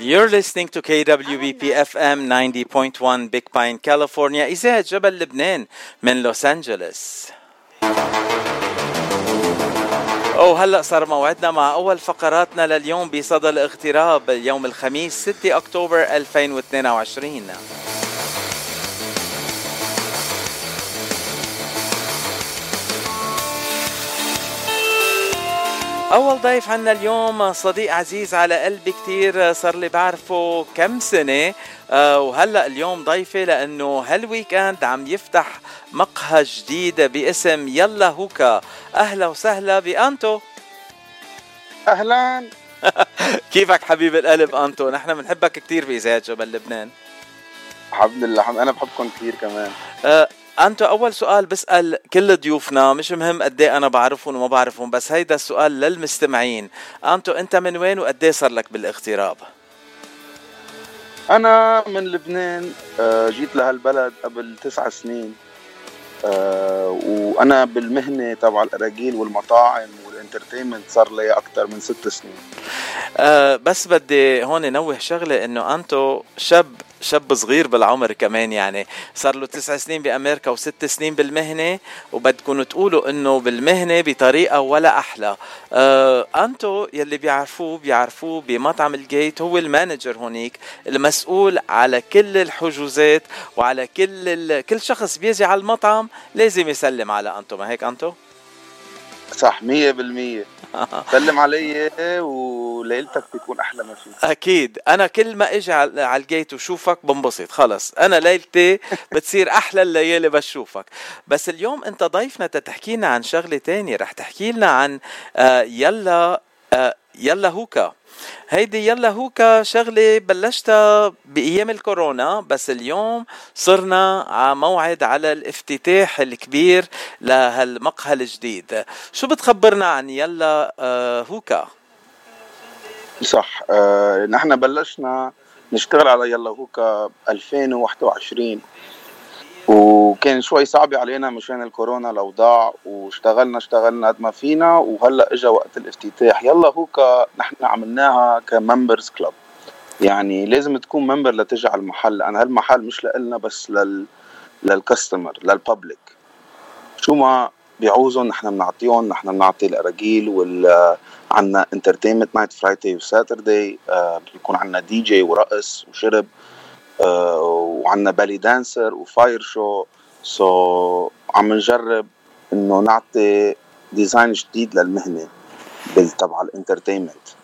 You're listening to KWBP FM 90.1 Big Pine, California. إذاعة جبل لبنان من لوس أنجلوس وهلا صار موعدنا مع أول فقراتنا لليوم بصدى الاغتراب اليوم الخميس 6 أكتوبر 2022 أول ضيف عنا اليوم صديق عزيز على قلبي كتير صار لي بعرفه كم سنة. آه، وهلأ اليوم ضيفي لأنه هالويكند عم يفتح مقهى جديد باسم يلا هوكا. أهلا وسهلا بأنتو. أهلا. كيفك حبيب القلب أنتو؟ نحن بنحبك كتير بإذاعة جبل لبنان. الحمد لله أنا بحبكم كثير كمان. أه أنتو أول سؤال بسأل كل ضيوفنا مش مهم قد إيه أنا بعرفهم وما بعرفهم بس هيدا السؤال للمستمعين. أنتو أنت من وين وقد إيه صار لك بالاغتراب؟ أنا من لبنان آه، جيت لهالبلد قبل تسع سنين آه، وأنا بالمهنة تبع الأراجيل والمطاعم وال entertainment صار لي أكثر من ست سنين. أه بس بدي هون نوه شغلة إنه أنتو شاب شاب صغير بالعمر كمان يعني. صار له تسع سنين بأمريكا وست سنين بالمهنة وبدكم تقولوا إنه بالمهنة بطريقة ولا أحلى. آه أنتو يلي بيعرفوه بيعرفوه بمطعم ال Gate هو ال manager هونيك المسؤول على كل الحجوزات وعلى كل كل شخص بيجي على المطعم لازم يسلم على أنتو. ما هيك أنتو؟ صح مية بالمية. سلم علي وليلتك بيكون أحلى ما فيه أكيد. أنا كل ما إجي على ال Gate وشوفك بنبسط خلص. أنا ليلتي بتصير أحلى الليالي بشوفك. بس اليوم أنت ضيفنا تتحكي لنا عن شغلة تانية. رح تحكي لنا عن آه، يلا يلا هوكا. هيدي يلا هوكا شغلة بلشتها بأيام الكورونا بس اليوم صرنا على موعد على الافتتاح الكبير لهالمقهى الجديد. شو بتخبرنا عن يلا آه، هوكا؟ صح آه نحن بلشنا نشتغل على يلا هوكا 2021 وكان شوي صعب علينا مشان الكورونا الاوضاع واشتغلنا اشتغلنا قد ما فينا وهلأ اجى وقت الافتتاح. يلا هو نحن عملناها كممبرز كلب يعني لازم تكون ممبر لتجي على المحل. أنا هالمحل مش لنا بس لل للكاستمر للببليك. شو ما بيعوزوا نحن بنعطيهم نحن بنعطي الأراجيل وال عنا entertainment night Friday و Saturday بيكون عنا دي جي ورقص وشرب. آه، وعندنا belly dancer و fire show so عم نجرب إنه نعطي design جديد للمهنة تبع ال entertainment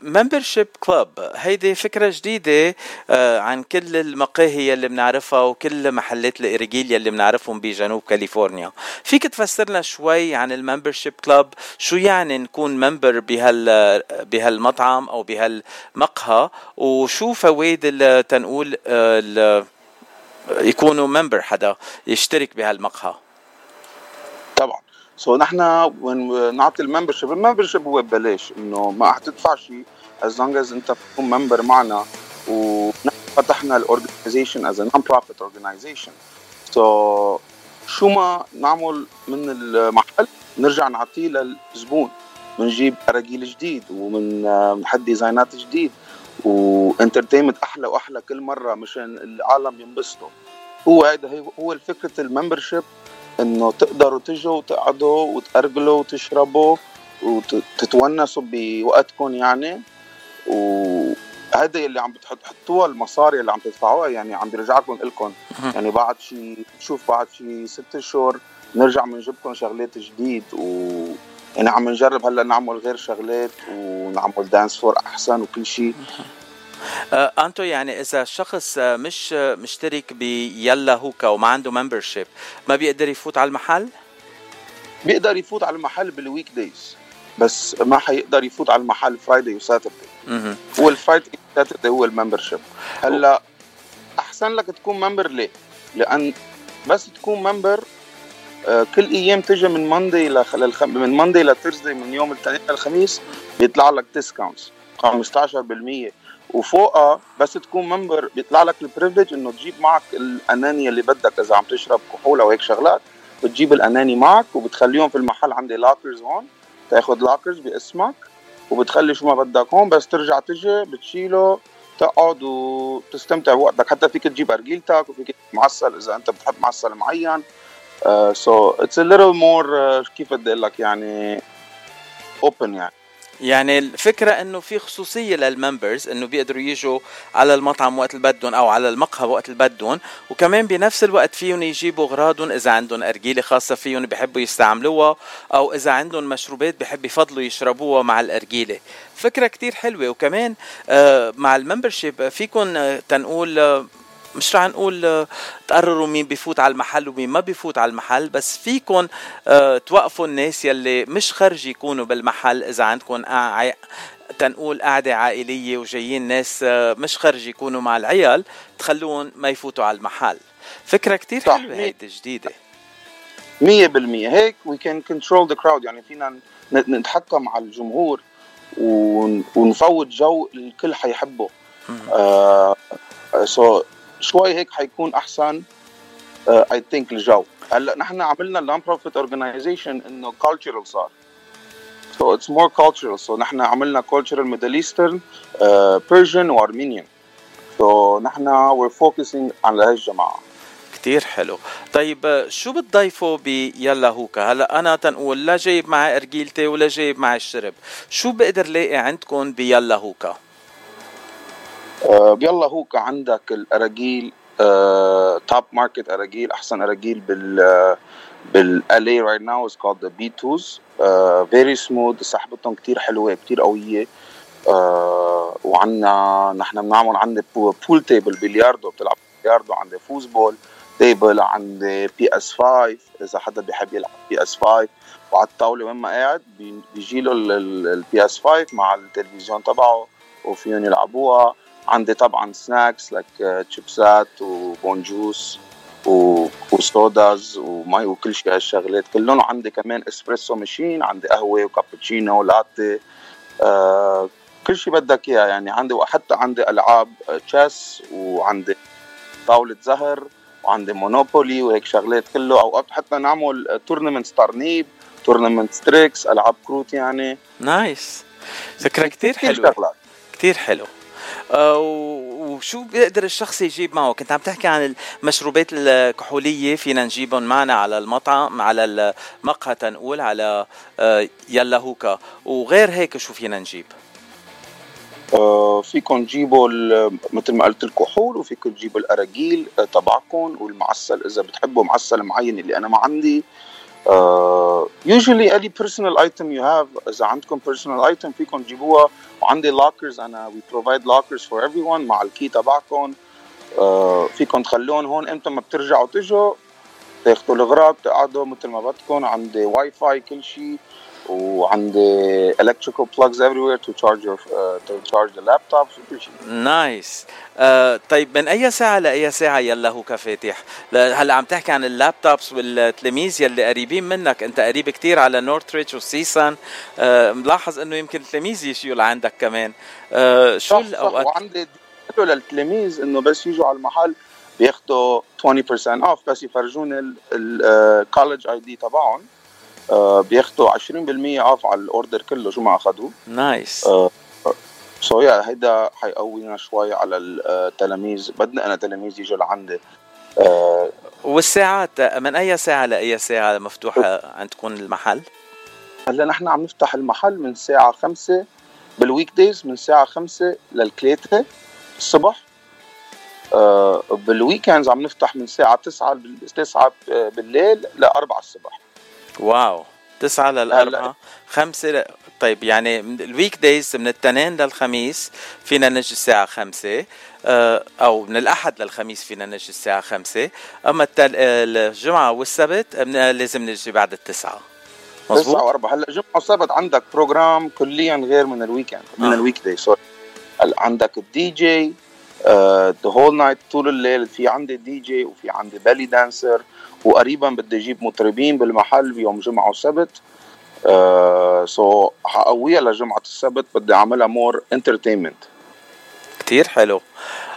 membership club هيدي فكرة جديدة uh, عن كل المقاهي اللي بنعرفها وكل محلات الاراجيل اللي بنعرفهم بجنوب كاليفورنيا. فيك تفسر لنا شوي عن ال membership club شو يعني نكون member بهال بهالمطعم أو بهالمقهى وشو فوائد تنقول uh, يكونوا member حدا يشترك بهالمقهى؟ طبعا. so so نحن نعطي ال membership ال membership هو ببلاش إنه ما حتدفع شيء as long as أنت تكون member معنا وفتحنا ال organization as non-profit organization so شو ما نعمل من المحل نرجع نعطيه للزبون. بنجيب اراجيل جديد ومن بنحط design ات جديد و entertainment أحلى وأحلى كل مرة مشان العالم ينبسطوا. هو هيدا هو الفكرة ال membership. إنه تقدروا تجوا وتقعدوا وتأرجلوا وتشربوا وتتونسوا بوقتكم يعني. وهذا اللي عم بتحطوها المصاري اللي عم تدفعوها يعني عم بيرجعكم لكم. يعني بعد شي بتشوف بعد شي ست اشهر نرجع بنجيبكم شغلات جديد. و يعني عم نجرب هلأ نعمل غير شغلات ونعمل dance floor أحسن وكل شيء أنتو يعني إذا الشخص آه، مش آه، مشترك ب Bella Hookah وما عنده membership ما بيقدر يفوت على المحل؟ بيقدر يفوت على المحل بال weekdays بس ما حيقدر يفوت على المحل Friday و Saturday هو ال Friday و Saturday هو ال membership هلأ أحسن لك تكون member ليه؟ لأن بس تكون member كل أيام تجي من Monday. من Monday ل Thursday من يوم الاثنين للخميس بيطلع لك discounts 15% وفوقها بس تكون member بيطلع لك ال privilege إنه تجيب معك الاناني اللي بدك إذا عم تشرب كحول أو هيك شغلات بتجيب الاناني معك وبتخليهم في المحل عندي lockers هون تاخذ lockers باسمك وبتخلي شو ما بدك هون بس ترجع تجي بتشيله تقعد وتستمتع بوقتك. حتى فيك تجيب أرجيلتك وفيك معسل إذا أنت بتحب معسل معين. so it's a little more كيف بدي أقول لك يعني open يعني. يعني الفكرة إنه في خصوصية لل members إنه بيقدروا يجوا على المطعم وقت اللي أو على المقهى وقت اللي وكمان بنفس الوقت فيهم يجيبوا أغراضهم إذا عندهم أرجيلة خاصة فيهم بحبوا يستعملوها أو إذا عندهم مشروبات بحب يفضلوا يشربوها مع الأرجيلة. فكرة كتير حلوة وكمان آه، مع الممبرشيب فيكم آه، تنقول آه، مش رح نقول آه، تقرروا مين بيفوت على المحل ومين ما بيفوت على المحل بس فيكم آه، توقفوا الناس يلي مش خرج يكونوا بالمحل. إذا عندكم تنقول قعدة عائلية وجايين ناس آه، مش خرج يكونوا مع العيال تخلوهم ما يفوتوا على المحل. فكرة كتير حلوة هيدي جديدة مية بالمية. هيك we can control the crowd. يعني فينا نتحكم على الجمهور ونفوت جو الكل حيحبه. آه so شوي هيك حيكون أحسن I uh, think الجو هلأ نحن عملنا ال non-profit organization إنه cultural صار. so it's more cultural so نحن عملنا cultural Middle Eastern Persian و Armenian so نحن we're focusing على هاي الجماعة. كتير حلو. طيب شو بتضيفوا ب Bella Hookah؟ هلأ أنا تنقول لا جايب معي أرجيلتي ولا جايب معي الشرب. شو بقدر لاقي عندكم ب Bella Hookah؟ آه يلا هو عندك الأراجيل آه top market أراجيل أحسن أراجيل بال بال LA right now is called the بي توز very smooth سحبتهم كثير حلوة كثير قوية. آه وعندنا نحن بنعمل عندي pool table بلياردو بتلعب بلياردو عندي foosball table عندي PS 5 إذا حدا بيحب يلعب PS 5 وعلى الطاولة وين ما قاعد بيجي له ال PS 5 مع التلفزيون تبعه وفيهم يلعبوها. عندي طبعا snacks لك تشيبسات وبون juice و sodas ومي وكل شيء هالشغلات. كلهم عندي كمان espresso machine عندي قهوة وكابتشينو ولاتي آه كل شيء بدك إياه يعني. عندي وحتى عندي ألعاب chess وعندي طاولة زهر وعندي Monopoly وهيك شغلات كله. اوقات حتى نعمل tournament طرنيب tournament تركس ألعاب كروت يعني. nice فكرة كثير حلوة. كثير حلو. آه، وشو بيقدر الشخص يجيب معه؟ كنت عم تحكي عن المشروبات الكحولية. فينا نجيبهم معنا على المطعم على المقهى تنقول على آه، يلا هوكا. وغير هيك شو فينا نجيب؟ آه فيكم تجيبوا مثل ما قلت الكحول وفيكم تجيبوا الأراجيل تبعكم والمعسل. إذا بتحبوا معسل معين اللي أنا ما عندي uh, usually any personal item you have اذا عندكم personal item فيكم تجيبوها وعندي lockers أنا we provide lockers for everyone مع الكي تبعكم. Uh, فيكم تخلون هون إمتى ما بترجعوا تجوا تاخذوا الاغراض تقعدوا مثل ما بدكم عندي واي فاي كل شيء وعندي electrical plugs everywhere to charge your uh, to charge the laptops وكل شيء nice uh, طيب من أي ساعة لأي ساعة Bella Hookah فاتح هلا عم تحكي عن ال laptops والتلاميذ يلي قريبين منك. أنت قريب كتير على Northridge و CSUN uh, ملاحظ إنه يمكن التلاميذ يجوا لعندك كمان. uh, شو الأوقات؟ وعندي للتلاميذ إنه بس يجوا على المحل بياخذوا 20% off بس يفرجوني ال college ID تبعهم. آه، بياخذوا 20% off على ال order كله شو ما اخذوه nice so yeah هيدا حيقوينا شوي على التلاميذ بدنا أنا تلاميذ يجوا لعندي. uh, والساعات من أي ساعة لأي ساعة مفتوحة عندكم المحل؟ هلأ نحن عم نفتح المحل من الساعة 5 بال weekdays من الساعة 5 لل3 الصبح. uh, بال weekends عم نفتح من الساعة 9 9 بالليل ل 4 الصبح. wow. تسعة للأربعة خمسة ل... طيب يعني ال weekdays من التنين للخميس فينا نجي الساعة خمسة. آه، أو من الأحد للخميس فينا نجي الساعة خمسة. أما التل... الجمعة والسبت لازم نجي بعد التسعة. مظبوط؟ تسعة وأربعة. هلا جمعة وسبت عندك program كليا غير من ال weekend من آه. ال weekday sorry عندك ال DJ the whole night طول الليل في عندي دي جي وفي عندي belly dancer وقريبا بدي أجيب مطربين بالمحل بيوم جمعة وسبت. آه so حقويها لجمعة السبت بدي أعملها more entertainment كثير حلو.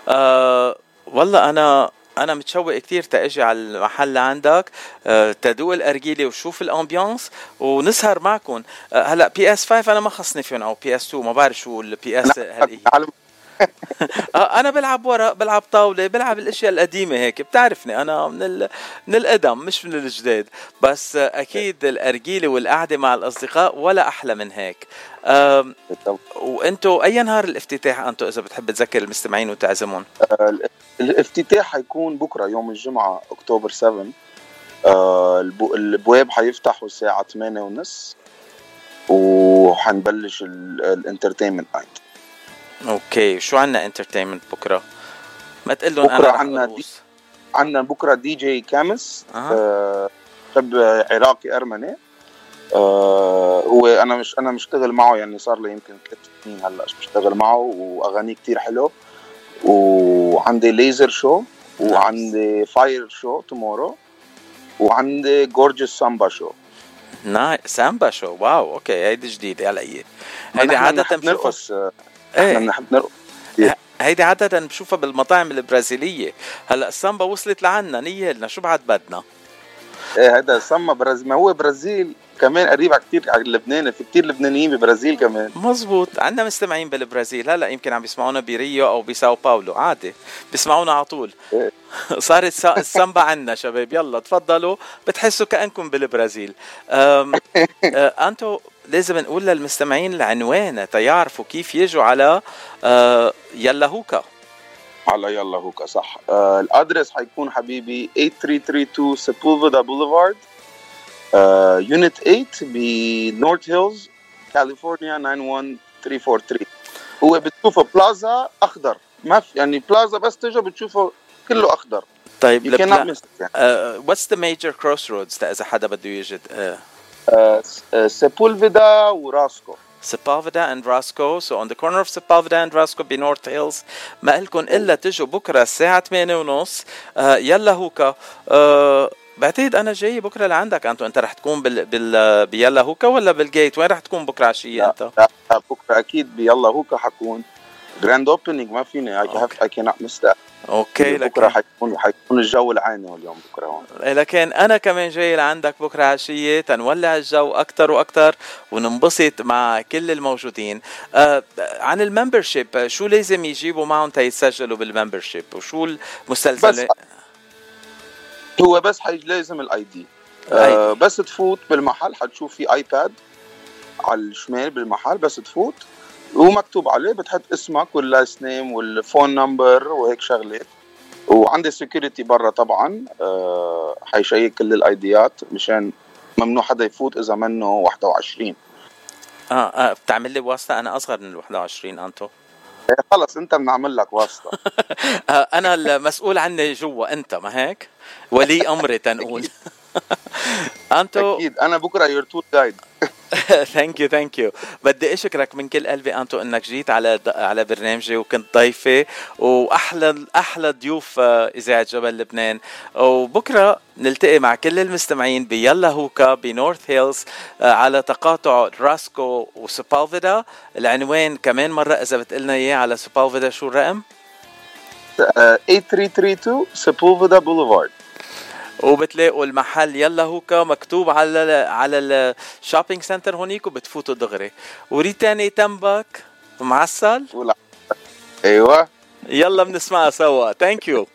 آه والله أنا أنا متشوق كثير تأجي على المحل لعندك آه، تدوق الأرجيلة وشوف ال ambiance ونسهر معكم آه، هلأ PS 5 أنا ما خصني فيهم أو PS 2 ما بعرف شو ال PS هل آه، أنا بلعب ورق بلعب طاولة بلعب الأشياء القديمة هيك بتعرفني أنا من ال... من القدم مش من الجداد. بس أكيد الأرجيلة والقعدة مع الأصدقاء ولا أحلى من هيك. وأنتو أي نهار الافتتاح أنتو إذا بتحب تذكر المستمعين وتعزمهم آه، الافتتاح حيكون بكرة يوم الجمعة أكتوبر 7 آه، البواب حيفتحوا الساعة 8 ونص وحنبلش ال entertainment night. okay شو عنا entertainment بكرة؟ ما تقول لهم بكرة عنا دي عنا بكرة دي جي كامس أه. شاب عراقي أرمني آه هو أنا مش أنا مشتغل معه يعني صار لي يمكن ثلاث سنين هلأ بشتغل معه وأغانيه كتير حلو وعندي laser show وعندي fire show tomorrow وعندي gorgeous samba show nice samba show wow okay هيدي جديدة علي هيدي عادة بنرقص إيه. بنحب نرقص. هيدي عادة بشوفها بالمطاعم البرازيلية. هلأ السامبا وصلت لعنا نيالنا شو بعد بدنا؟ إيه هذا سما برازيل ما هو برازيل كمان قريب على كثير على لبنان. في كثير لبنانيين ببرازيل كمان. مزبوط. عندنا مستمعين بالبرازيل. هلأ يمكن عم بيسمعونا بريو أو بساو باولو. عادي. بيسمعونا على طول. إيه. صارت السامبا عنا شباب. يلا تفضلوا. بتحسوا كأنكم بالبرازيل. أه، أنتو لازم نقول للمستمعين العنوان تيعرفوا كيف يجوا على أه، يلا هوكا. على يلا هوكا صح. آه ال address حيكون حبيبي 8332 Sepulveda Boulevard unit 8 ب North Hills كاليفورنيا 91343 هو بتشوفه بلازا أخضر. ما في يعني بلازا بس تجي بتشوفه كله أخضر. طيب you cannot miss it يعني. uh, what's the major crossroads إذا حدا بده يجي؟ uh. Uh, Sepulveda و Roscoe. Sepulveda and Roscoe so on the corner of Sepulveda and Roscoe ب North Hills ما لكم إلا تجوا بكرة الساعة 8 ونص. آه يلا هوكا. آه بعتقد أنا جاي بكرة لعندك. أنتو أنت رح تكون بال, بال... بيلا هوكا ولا بالجيت وين رح تكون بكرة عشية أنت؟ لا, لا بكرة أكيد بيلا هوكا حكون. grand opening ما فيني. اي هاف اي كانت ميس أوكي بكرة حيكون حيكون الجو ولعان اليوم بكرة هون. إيه، لكن أنا كمان جاي لعندك بكرة عشية تنولع الجو أكثر وأكثر وننبسط مع كل الموجودين. آه عن ال membership شو لازم يجيبوا معهم تيسجلوا بال membership؟ وشو المستلزم بس هو بس حي لازم ال ID آه بس تفوت بالمحل حتشوف في iPad على الشمال بالمحل بس تفوت. ومكتوب عليه بتحط اسمك وال last name وال phone number وهيك شغلات وعندي security برا طبعا أه حيشيك كل ال ID يات مشان ممنوع حدا يفوت إذا منه 21 آه آه بتعمل لي واسطة؟ أنا أصغر من ال 21 أنتو. إيه، خلص أنت بنعمل لك واسطة. آه أنا المسؤول عني جوا أنت ما هيك؟ ولي أمري تنقول. انتو أكيد. أنا بكرة your tour guide thank you thank you بدي أشكرك من كل قلبي أنتو إنك جيت على على برنامجي وكنت ضيفي وأحلى أحلى ضيوف آه، إذاعة جبل لبنان. وبكرة نلتقي مع كل المستمعين بيلا هوكا ب North Hills آه، على تقاطع Roscoe و Sepulveda العنوان كمان مرة إذا بتقلنا إياه على Sepulveda شو الرقم؟ 8332 Sepulveda Boulevard. وبتلاقوا المحل يلا هوكا مكتوب على على ال shopping center هونيك وبتفوتوا دغري. وريد تاني تنبك معسل؟ أيوه. يلا بنسمعها سوا. thank you